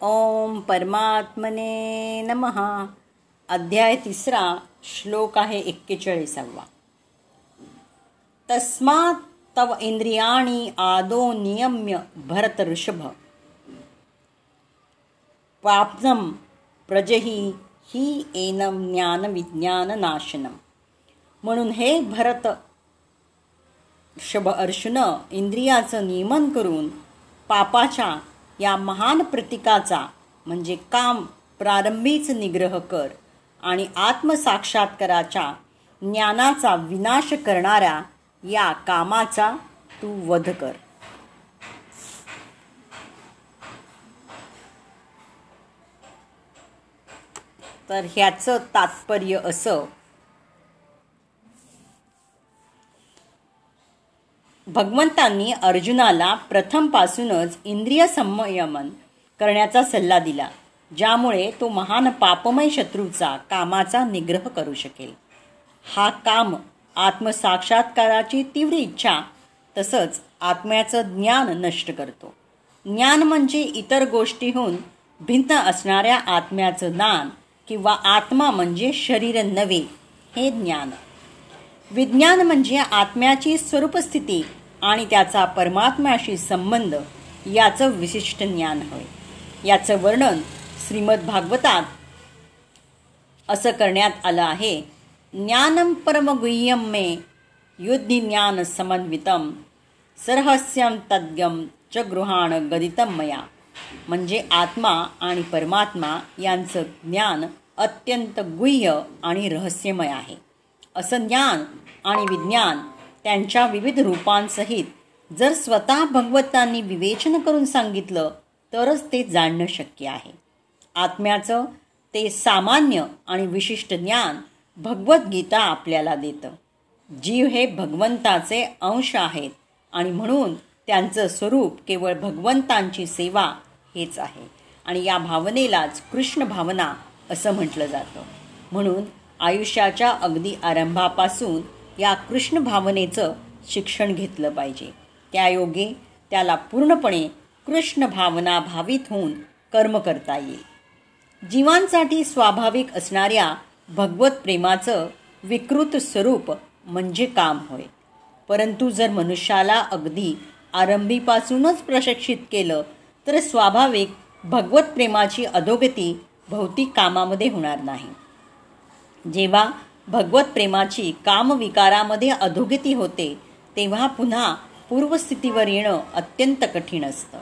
ओम परमात्मने नमहा अध्याय तिसरा श्लोक आहे एक्केचाळीसावा. तस्मात तव इंद्रियाणी आदो नियम्य भरत ऋषभ. पापनम प्रजही ही एनम ज्ञान विज्ञान नाशनम म्हणून हे भरत ऋषभ अर्जुन इंद्रियाचं नियमन करून पापाच्या या महान प्रतीकाचा म्हणजे काम प्रारंभीच निग्रह कर आणि आत्मसाक्षात्काराच्या ज्ञानाचा विनाश करणाऱ्या या कामाचा तू वध कर. तर ह्याचं तात्पर्य असं भगवंतांनी अर्जुनाला प्रथमपासूनच इंद्रिय संयमन करण्याचा सल्ला दिला ज्यामुळे तो महान पापमय शत्रूचा कामाचा निग्रह करू शकेल. हा काम आत्मसाक्षात्काराची तीव्र इच्छा तसंच आत्म्याचं ज्ञान नष्ट करतो. ज्ञान म्हणजे इतर गोष्टीहून भिन्न असणाऱ्या आत्म्याचं ज्ञान किंवा आत्मा म्हणजे शरीर नव्हे हे ज्ञान. विज्ञान म्हणजे आत्म्याची स्वरूपस्थिती आणि त्याचा परमात्म्याशी संबंध याचं विशिष्ट ज्ञान होय. याचं वर्णन श्रीमद भागवतात असं करण्यात आलं आहे. ज्ञानम परमगुह्यम मे युद्धी ज्ञान समन्वितम सरहस्यम तद्गम च गृहाण गदितम मया. म्हणजे आत्मा आणि परमात्मा यांचं ज्ञान अत्यंत गुह्य आणि रहस्यमय आहे. असं ज्ञान आणि विज्ञान त्यांच्या विविध रूपांसहित जर स्वतः भगवतांनी विवेचन करून सांगितलं तरच ते जाणणं शक्य आहे. आत्म्याचं ते सामान्य आणि विशिष्ट ज्ञान भगवद्गीता आपल्याला देतं. जीव हे भगवंताचे अंश आहेत आणि म्हणून त्यांचं स्वरूप केवळ भगवंतांची सेवा हेच आहे. आणि या भावनेलाच कृष्ण भावना असं म्हटलं जातं. म्हणून आयुष्याच्या अगदी आरंभापासून या कृष्ण भावनेचं शिक्षण घेतलं पाहिजे. त्यायोगे त्याला पूर्णपणे कृष्ण भावना भावित होऊन कर्म करता येईल. जीवांसाठी स्वाभाविक असणाऱ्या भगवत प्रेमाचं विकृत स्वरूप म्हणजे काम होय. परंतु जर मनुष्याला अगदी आरंभीपासूनच प्रशिक्षित केलं तर स्वाभाविक भगवत प्रेमाची अधोगती भौतिक कामामध्ये होणार नाही. जेव्हा भगवत प्रेमाची कामविकारामध्ये अधोगती होते तेव्हा पुन्हा पूर्वस्थितीवर येणं अत्यंत कठीण असतं.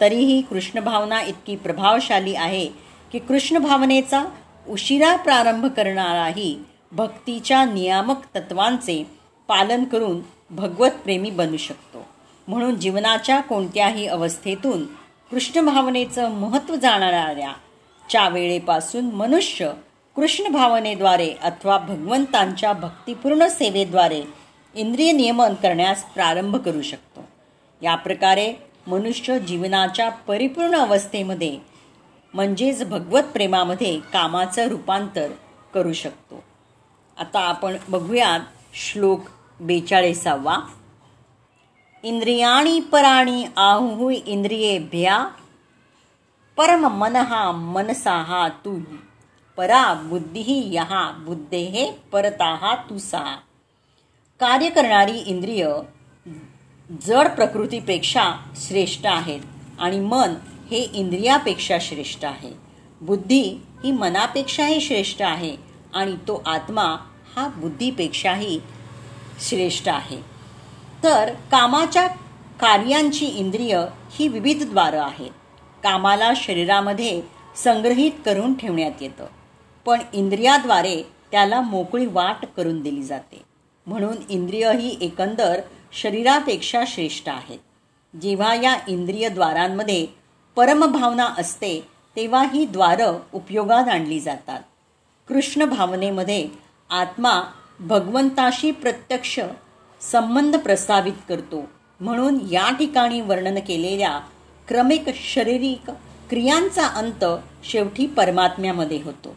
तरीही कृष्ण भावना इतकी प्रभावशाली आहे की कृष्ण भावनेचा उशिरा प्रारंभ करणाराही भक्तीच्या नियामक तत्वांचे पालन करून भगवत प्रेमी बनू शकतो. म्हणून जीवनाच्या कोणत्याही अवस्थेतून कृष्ण भावनेचं महत्त्व जाणणाऱ्या च्या वेळेपासून मनुष्य कृष्ण भावनेद्वारे अथवा भगवंतांच्या भक्तिपूर्ण सेवेद्वारे इंद्रिय नियमन करण्यास प्रारंभ करू शकतो. या प्रकारे मनुष्य जीवनाच्या परिपूर्ण अवस्थेमध्ये म्हणजेच भगवत प्रेमामध्ये कामाचं रूपांतर करू शकतो. आता आपण बघूयात श्लोक बेचाळीसावा. इंद्रियाणी पराणी आहु इंद्रियेभ्या परम मनहा मनसा तू परा बुद्धी यहा बुद्धे परताहा तुसा। सा कार्य करणारी इंद्रिय जड प्रकृतीपेक्षा श्रेष्ठ आहेत आणि मन हे इंद्रियापेक्षा श्रेष्ठ आहे. बुद्धी ही मनापेक्षाही श्रेष्ठ आहे आणि तो आत्मा हा बुद्धीपेक्षाही श्रेष्ठ आहे. तर कामाच्या कार्यांची इंद्रिय ही विविध द्वारं आहेत. कामाला शरीरामध्ये संग्रहित करून ठेवण्यात येतं. पण इंद्रियाद्वारे त्याला मोकळी वाट करून दिली जाते. म्हणून इंद्रिय ही एकंदर शरीरापेक्षा श्रेष्ठ आहेत. जेव्हा या इंद्रियद्वारांमध्ये परमभावना असते तेव्हा ही द्वारं उपयोगात आणली जातात. कृष्ण भावनेमध्ये आत्मा भगवंताशी प्रत्यक्ष संबंध प्रस्तावित करतो. म्हणून या ठिकाणी वर्णन केलेल्या क्रमिक शारीरिक क्रियांचा अंत शेवटी परमात्म्यामध्ये होतो.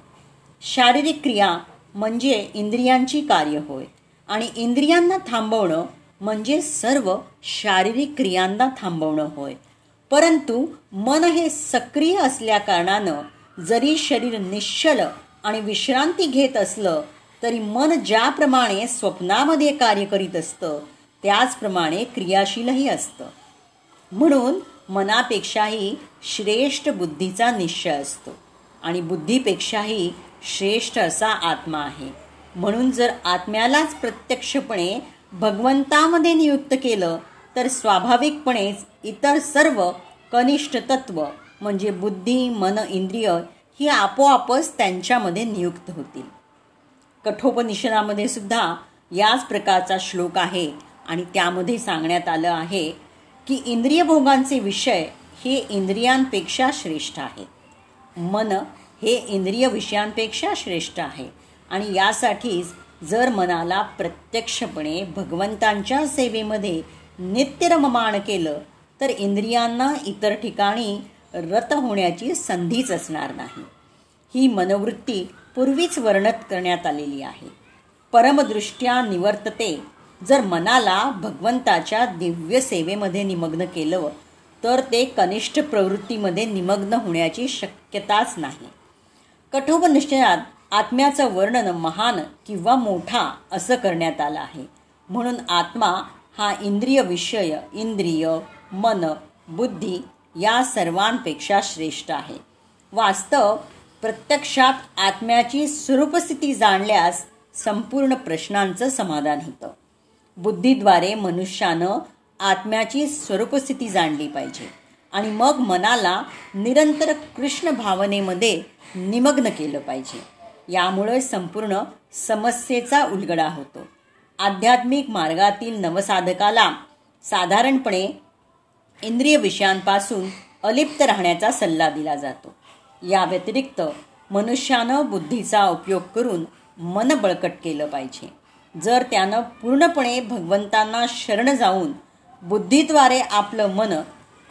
शारीरिक क्रिया म्हणजे इंद्रियांची कार्य होय. आणि इंद्रियांना थांबवणं म्हणजे सर्व शारीरिक क्रियांना थांबवणं होय. परंतु मन हे सक्रिय असल्याकारणानं जरी शरीर निश्चल आणि विश्रांती घेत असलं तरी मन ज्याप्रमाणे स्वप्नामध्ये कार्य करीत असतं त्याचप्रमाणे क्रियाशीलही असतं. म्हणून मनापेक्षाही श्रेष्ठ बुद्धीचा निश्चय असतो. आणि बुद्धीपेक्षाही श्रेष्ठ असा आत्मा आहे. म्हणून जर आत्म्यालाच प्रत्यक्षपणे भगवंतामध्ये नियुक्त केलं तर स्वाभाविकपणेच इतर सर्व कनिष्ठ तत्व म्हणजे बुद्धी मन इंद्रिय ही आपोआपच त्यांच्यामध्ये नियुक्त होतील. कठोपनिषदामध्ये सुद्धा याच प्रकारचा श्लोक आहे आणि त्यामध्ये सांगण्यात आलं आहे की इंद्रियभोगांचे विषय हे इंद्रियांपेक्षा श्रेष्ठ आहे मन हे इंद्रिय विषयांपेक्षा श्रेष्ठ आहे. आणि यासाठीच जर मनाला प्रत्यक्षपणे भगवंतांच्या सेवेमध्ये नित्यरममाण केलं तर इंद्रियांना इतर ठिकाणी रत होण्याची संधीच असणार नाही. ही मनोवृत्ती पूर्वीच वर्णत करण्यात आलेली आहे. परमदृष्ट्या निवर्तते. जर मनाला भगवंताच्या दिव्य सेवेमध्ये निमग्न केलं तर ते कनिष्ठ प्रवृत्तीमध्ये निमग्न होण्याची शक्यताच नाही. कठोपनिश्चयात आत्म्याचं वर्णन महान किंवा मोठा असं करण्यात आलं आहे. म्हणून आत्मा हा इंद्रिय विषय इंद्रिय मन बुद्धी या सर्वांपेक्षा श्रेष्ठ आहे. वास्तव प्रत्यक्षात आत्म्याची स्वरूपस्थिती जाणल्यास संपूर्ण प्रश्नांचं समाधान होतं. बुद्धीद्वारे मनुष्यानं आत्म्याची स्वरूपस्थिती जाणली पाहिजे. आणि मग मनाला निरंतर कृष्ण भावनेमध्ये निमग्न केलं पाहिजे. यामुळे संपूर्ण समस्येचा उलगडा होतो. आध्यात्मिक मार्गातील नवसाधकाला साधारणपणे इंद्रिय विषयांपासून अलिप्त राहण्याचा सल्ला दिला जातो. या व्यतिरिक्त मनुष्यानं बुद्धीचा उपयोग करून मन बळकट केलं पाहिजे. जर त्यानं पूर्णपणे भगवंतांना शरण जाऊन बुद्धीद्वारे आपलं मन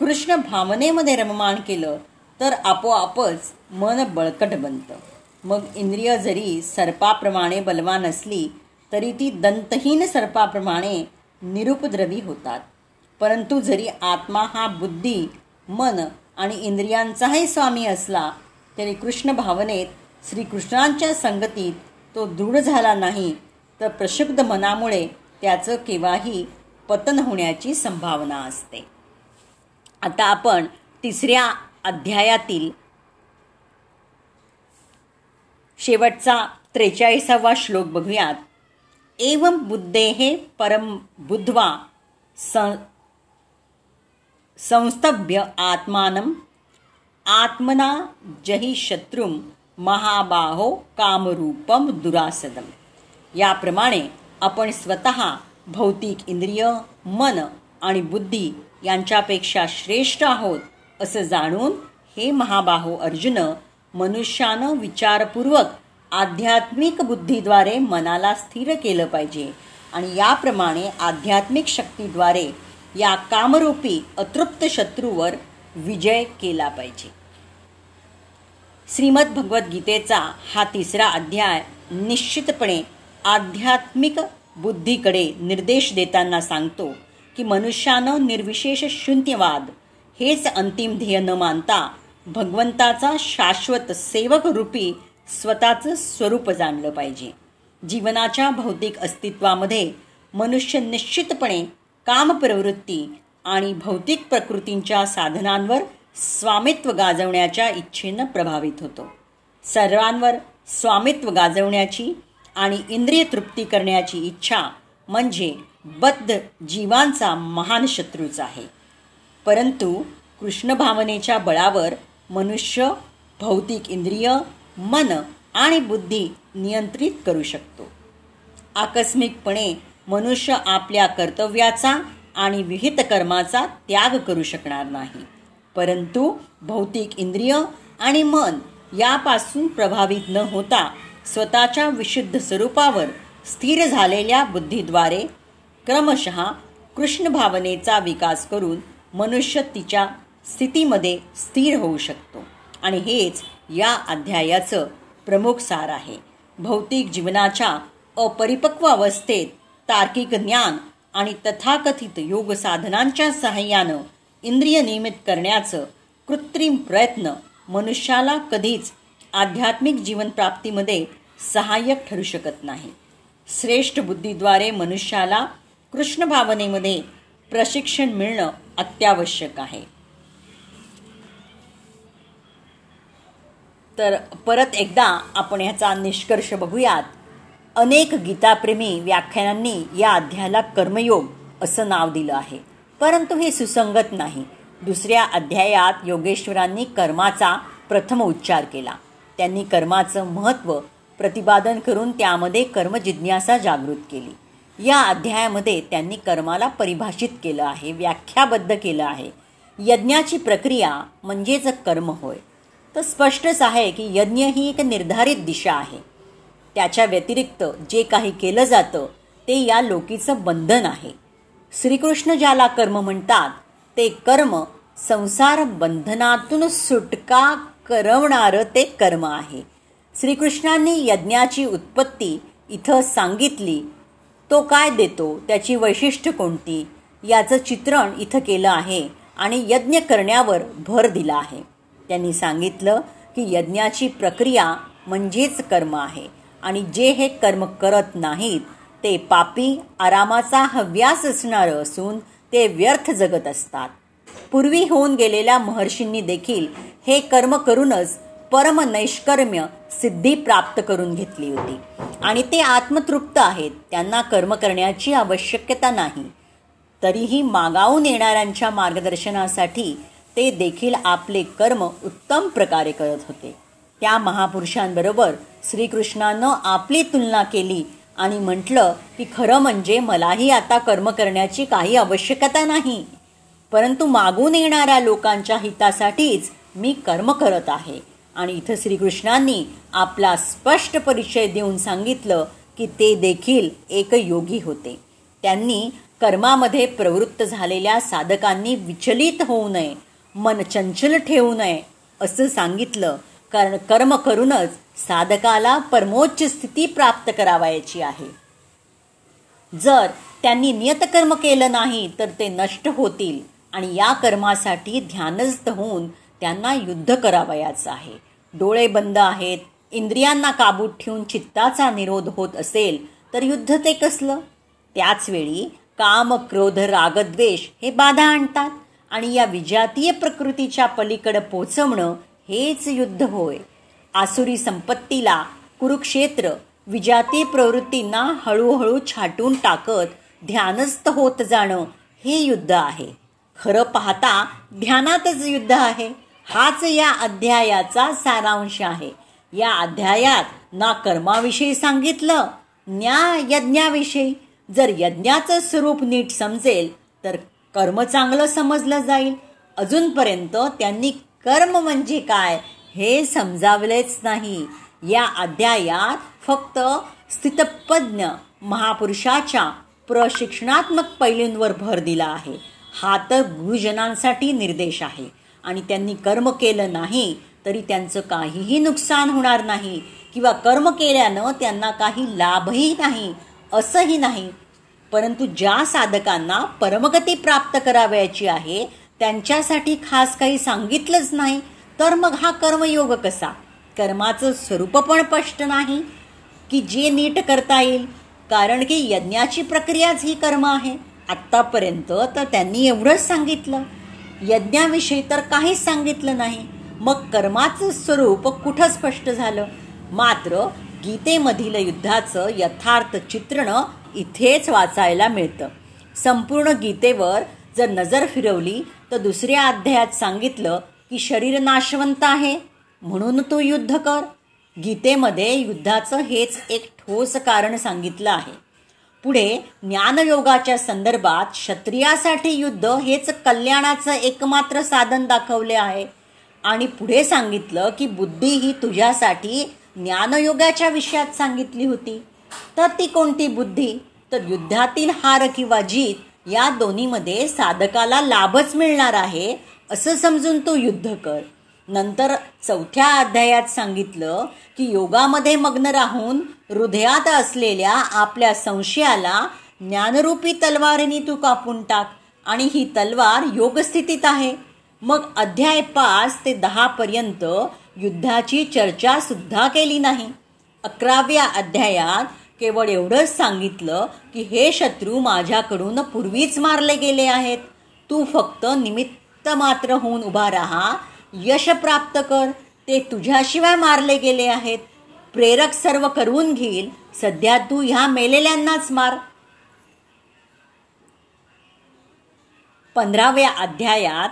कृष्ण भावनेमध्ये रममाण केलं तर आपोआपच मन बळकट बनतं. मग इंद्रिय जरी सर्पाप्रमाणे बलवान असली तरी ती दंतहीन सर्पाप्रमाणे निरुपद्रवी होतात. परंतु जरी आत्मा हा बुद्धी मन आणि इंद्रियांचाही स्वामी असला तरी कृष्ण भावनेत श्रीकृष्णांच्या संगतीत तो दृढ झाला नाही तर प्रशुद्ध मनामुळे त्याचं केव्हाही पतन होण्याची संभावना असते. आता आपण तिसऱ्या अध्यायातील शेवटचा त्रेचाळीसावा श्लोक बघूयात. एवं बुद्धेहे परम बुद्धवा संस्तभ्य आत्मानं आत्मना जही शत्रुम महाबाहो कामरूपम दुरासदम. याप्रमाणे आपण स्वतः भौतिक इंद्रिय मन आणि बुद्धी यांच्यापेक्षा श्रेष्ठ आहोत असं जाणून हे महाबाहो अर्जुन मनुष्यानं विचारपूर्वक आध्यात्मिक बुद्धीद्वारे मनाला स्थिर केलं पाहिजे. आणि याप्रमाणे आध्यात्मिक शक्तीद्वारे या कामरूपी अतृप्त शत्रूवर विजय केला पाहिजे. श्रीमद भगवद्गीतेचा हा तिसरा अध्याय निश्चितपणे आध्यात्मिक बुद्धीकडे निर्देश देताना सांगतो. की मनुष्यानं निर्विशेष शून्यवाद हेच अंतिम ध्येय न मानता भगवंताचा शाश्वत सेवक रूपी स्वतःचं स्वरूप जाणलं पाहिजे. जीवनाच्या भौतिक अस्तित्वामध्ये मनुष्य निश्चितपणे कामप्रवृत्ती आणि भौतिक प्रकृतींच्या साधनांवर स्वामित्व गाजवण्याच्या इच्छेनं प्रभावित होतो. सर्वांवर स्वामित्व गाजवण्याची आणि इंद्रिय तृप्ती करण्याची इच्छा म्हणजे बद्ध जीवांचा महान शत्रूच आहे. परंतु कृष्ण भावनेच्या बळावर मनुष्य भौतिक इंद्रिय मन आणि बुद्धी नियंत्रित करू शकतो. आकस्मिकपणे मनुष्य आपल्या कर्तव्याचा आणि विहित कर्माचा त्याग करू शकणार नाही. परंतु भौतिक इंद्रिय आणि मन यापासून प्रभावित न होता स्वतःच्या विशुद्ध स्वरूपावर स्थिर झालेल्या बुद्धीद्वारे क्रमशः कृष्ण भावनेचा विकास करून मनुष्य तिच्या स्थितीमध्ये स्थिर होऊ शकतो. आणि हेच या अध्यायाचं प्रमुख सार आहे. भौतिक जीवनाच्या अपरिपक्व अवस्थेत तार्किक ज्ञान आणि तथाकथित योग साधनांच्या सहाय्यानं इंद्रिय नियमित करण्याचं कृत्रिम प्रयत्न मनुष्याला कधीच आध्यात्मिक जीवनप्राप्तीमध्ये सहाय्यक ठरू शकत नाही. श्रेष्ठ बुद्धीद्वारे मनुष्याला कृष्ण भावनेमध्ये प्रशिक्षण मिळणं अत्यावश्यक आहे. तर परत एकदा आपण ह्याचा निष्कर्ष बघूयात. अनेक गीताप्रेमी व्याख्यानांनी या अध्यायाला कर्मयोग असं नाव दिलं आहे. परंतु हे सुसंगत नाही. दुसऱ्या अध्यायात योगेश्वरांनी कर्माचा प्रथम उच्चार केला. त्यांनी कर्माचं महत्त्व प्रतिपादन करून त्यामध्ये कर्मजिज्ञासा जागृत केली. या अध्यायामध्ये त्यांनी कर्माला परिभाषित केलं आहे व्याख्याबद्ध केलं आहे. यज्ञाची प्रक्रिया म्हणजेच कर्म होय. तर स्पष्टच आहे की यज्ञ ही एक निर्धारित दिशा आहे. त्याच्या व्यतिरिक्त जे काही केलं जातं ते या लोकीचं बंधन आहे. श्रीकृष्ण ज्याला कर्म म्हणतात ते कर्म संसार बंधनातून सुटका करवणारं ते कर्म आहे. श्रीकृष्णांनी यज्ञाची उत्पत्ती इथं सांगितली तो काय देतो? त्याची वैशिष्ट्य कोणती? याचं चित्रण इथं केलं आहे आणि यज्ञ करण्यावर भर दिला आहे. त्यांनी सांगितलं की यज्ञाची प्रक्रिया म्हणजेच कर्म आहे आणि जे हे कर्म करत नाहीत ते पापी आरामाचा हव्यास असणारं असून ते व्यर्थ जगत असतात. पूर्वी होऊन गेलेल्या महर्षींनी देखील हे कर्म करूनच परम नैष्कर्म्य सिद्धी प्राप्त करून घेतली होती. आणि ते आत्मतृप्त आहेत. त्यांना कर्म करण्याची आवश्यकता नाही. तरीही मागावून येणाऱ्यांच्या मार्गदर्शनासाठी ते देखील आपले कर्म उत्तम प्रकारे करत होते. त्या महापुरुषांबरोबर श्रीकृष्णानं आपली तुलना केली आणि म्हटलं की खरं म्हणजे मलाही आता कर्म करण्याची काही आवश्यकता नाही. परंतु मागून येणाऱ्या लोकांच्या हितासाठीच मी कर्म करत आहे. आणि इथं श्रीकृष्णांनी आपला स्पष्ट परिचय देऊन सांगितलं की ते देखील एक योगी होते. त्यांनी कर्मामध्ये प्रवृत्त झालेल्या साधकांनी विचलित होऊ नये मन चंचल ठेवू नये असं सांगितलं. कारण कर्म करूनच साधकाला परमोच्च स्थिती प्राप्त करावायची आहे. जर त्यांनी नियतकर्म केलं नाही तर ते नष्ट होतील आणि या कर्मासाठी ध्यानस्थ होऊन त्यांना युद्ध करावयाचं आहे. डोळे बंद आहेत इंद्रियांना काबूत ठेवून चित्ताचा निरोध होत असेल तर युद्ध ते कसलं? त्याचवेळी काम क्रोध रागद्वेष हे बाधा आणतात आणि या विजातीय प्रकृतीच्या पलीकडे पोचवणं हेच युद्ध होय. आसुरी संपत्तीला कुरुक्षेत्र विजातीय प्रवृत्तींना हळूहळू छाटून टाकत ध्यानस्थ होत जाणं हे युद्ध आहे. खरं पाहता ध्यानातच युद्ध आहे. हाच या अध्यायाचा सारांश आहे. या अध्यायात ना कर्माविषयी सांगितलं न्या यज्ञाविषयी. जर यज्ञाचं स्वरूप नीट समजेल तर कर्म चांगलं समजलं जाईल. अजूनपर्यंत त्यांनी कर्म म्हणजे काय हे समजावलेच नाही. या अध्यायात फक्त स्थितपज्ञ महापुरुषाच्या प्रशिक्षणात्मक पैलूंवर भर दिला आहे. हा तर गुरुजनांसाठी निर्देश आहे. आणि त्यांनी कर्म केलं नाही तरी त्यांचं काहीही नुकसान होणार नाही किंवा कर्म केल्यानं त्यांना काही लाभही नाही असंही नाही. परंतु ज्या साधकांना परमगती प्राप्त करावयाची आहे त्यांच्यासाठी खास काही सांगितलंच नाही तर मग हा कर्मयोग कसा? कर्माचं स्वरूप पण स्पष्ट नाही. की जे नीट करता येईल कारण की यज्ञाची प्रक्रियाच ही कर्म आहे. आत्तापर्यंत तर त्यांनी एवढंच सांगितलं. यज्ञाविषयी तर काहीच सांगितलं नाही. मग कर्माचं स्वरूप कुठं स्पष्ट झालं? मात्र गीतेमधील युद्धाचं यथार्थ चित्रण इथेच वाचायला मिळतं. संपूर्ण गीतेवर जर नजर फिरवली तर दुसऱ्या अध्यायात सांगितलं की शरीर नाशवंत आहे म्हणून तू युद्ध कर. गीतेमध्ये युद्धाचं हेच एक ठोस कारण सांगितलं आहे. पुढे ज्ञानयोगाच्या संदर्भात क्षत्रियासाठी युद्ध हेच कल्याणाचं एकमात्र साधन दाखवले आहे. आणि पुढे सांगितलं की बुद्धी ही तुझ्यासाठी ज्ञानयोगाच्या विषयात सांगितली होती. तर ती कोणती बुद्धी? तर युद्धातील हार किंवा जीत या दोन्हीमध्ये साधकाला लाभच मिळणार आहे असं समजून तू युद्ध कर. नंतर चौथ्या अध्यायात सांगितलं की योगामध्ये मग्न राहून हृदयात असलेल्या आपल्या संशयाला ज्ञानरूपी तलवारीने तू कापून टाक. आणि ही तलवार योगस्थितीत आहे. मग अध्याय पाच ते दहापर्यंत युद्धाची चर्चा सुद्धा केली नाही. अकराव्या अध्यायात केवळ एवढंच सांगितलं की हे शत्रू माझ्याकडून पूर्वीच मारले गेले आहेत. तू फक्त निमित्त मात्र होऊन उभा राहा यश प्राप्त कर ते तुझ्याशिवाय मारले गेले आहेत. प्रेरक सर्व करून घेईल सध्या तू ह्या मेलेल्यांनाच मार. पंधराव्या अध्यायात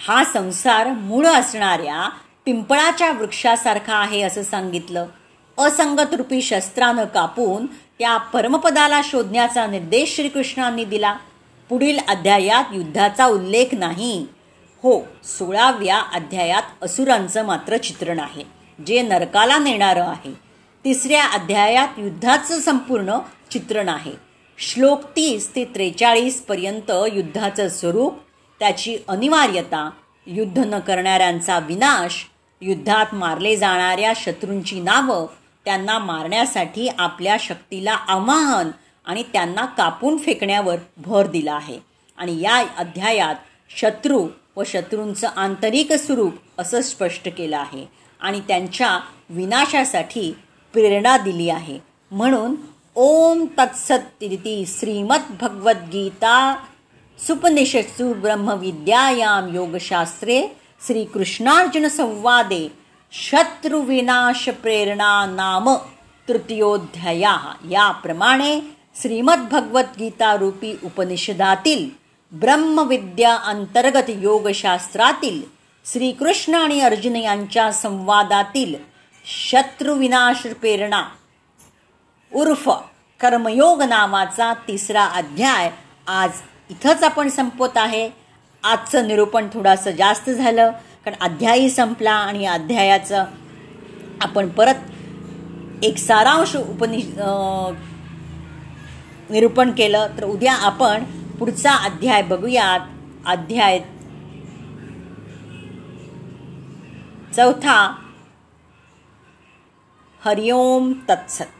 हा संसार मूळ असणाऱ्या पिंपळाच्या वृक्षासारखा आहे असं सांगितलं. असंगत रूपी शस्त्रानं कापून त्या परमपदाला शोधण्याचा निर्देश श्रीकृष्णांनी दिला. पुढील अध्यायात युद्धाचा उल्लेख नाही. हो सोळाव्या अध्यायात असुरांचं मात्र चित्रण आहे जे नरकाला नेणारं आहे. तिसऱ्या अध्यायात युद्धाचं संपूर्ण चित्रण आहे. श्लोक तीस ते त्रेचाळीसपर्यंत युद्धाचं स्वरूप त्याची अनिवार्यता युद्ध न करणाऱ्यांचा विनाश युद्धात मारले जाणाऱ्या शत्रूंची नावं त्यांना मारण्यासाठी आपल्या शक्तीला आवाहन आणि त्यांना कापून फेकण्यावर भर दिला आहे. आणि या अध्यायात शत्रू व शत्रूंचं आंतरिक स्वरूप असं स्पष्ट केलं आहे. आणि त्यांच्या विनाशासाठी प्रेरणा दिली आहे. म्हणून ओम तत्सत्ती श्रीमद्भगवद्गीता सुपनिषत्सु ब्रह्मविद्यायां योगशास्त्रे श्रीकृष्णार्जुनसंवादे शत्रुविनाशप्रेरणा नाम तृतीयोध्याया याप्रमाणे श्रीमद्भगवद्गीतारूपी उपनिषदातील ब्रह्मविद्या अंतर्गत योगशास्त्रातील श्रीकृष्ण आणि अर्जुन यांच्या संवादातील शत्रुविनाश प्रेरणा उर्फ कर्मयोग नावाचा तिसरा अध्याय आज इथंच आपण संपवत आहे. आजचं निरूपण थोडंसं जास्त झालं कारण अध्यायी संपला आणि अध्यायाचं आपण परत एक सारांश उपनि निरूपण केलं. तर उद्या आपण पुढचा अध्याय बघूयात. अध्याय चौथा हरिओम तत्सत.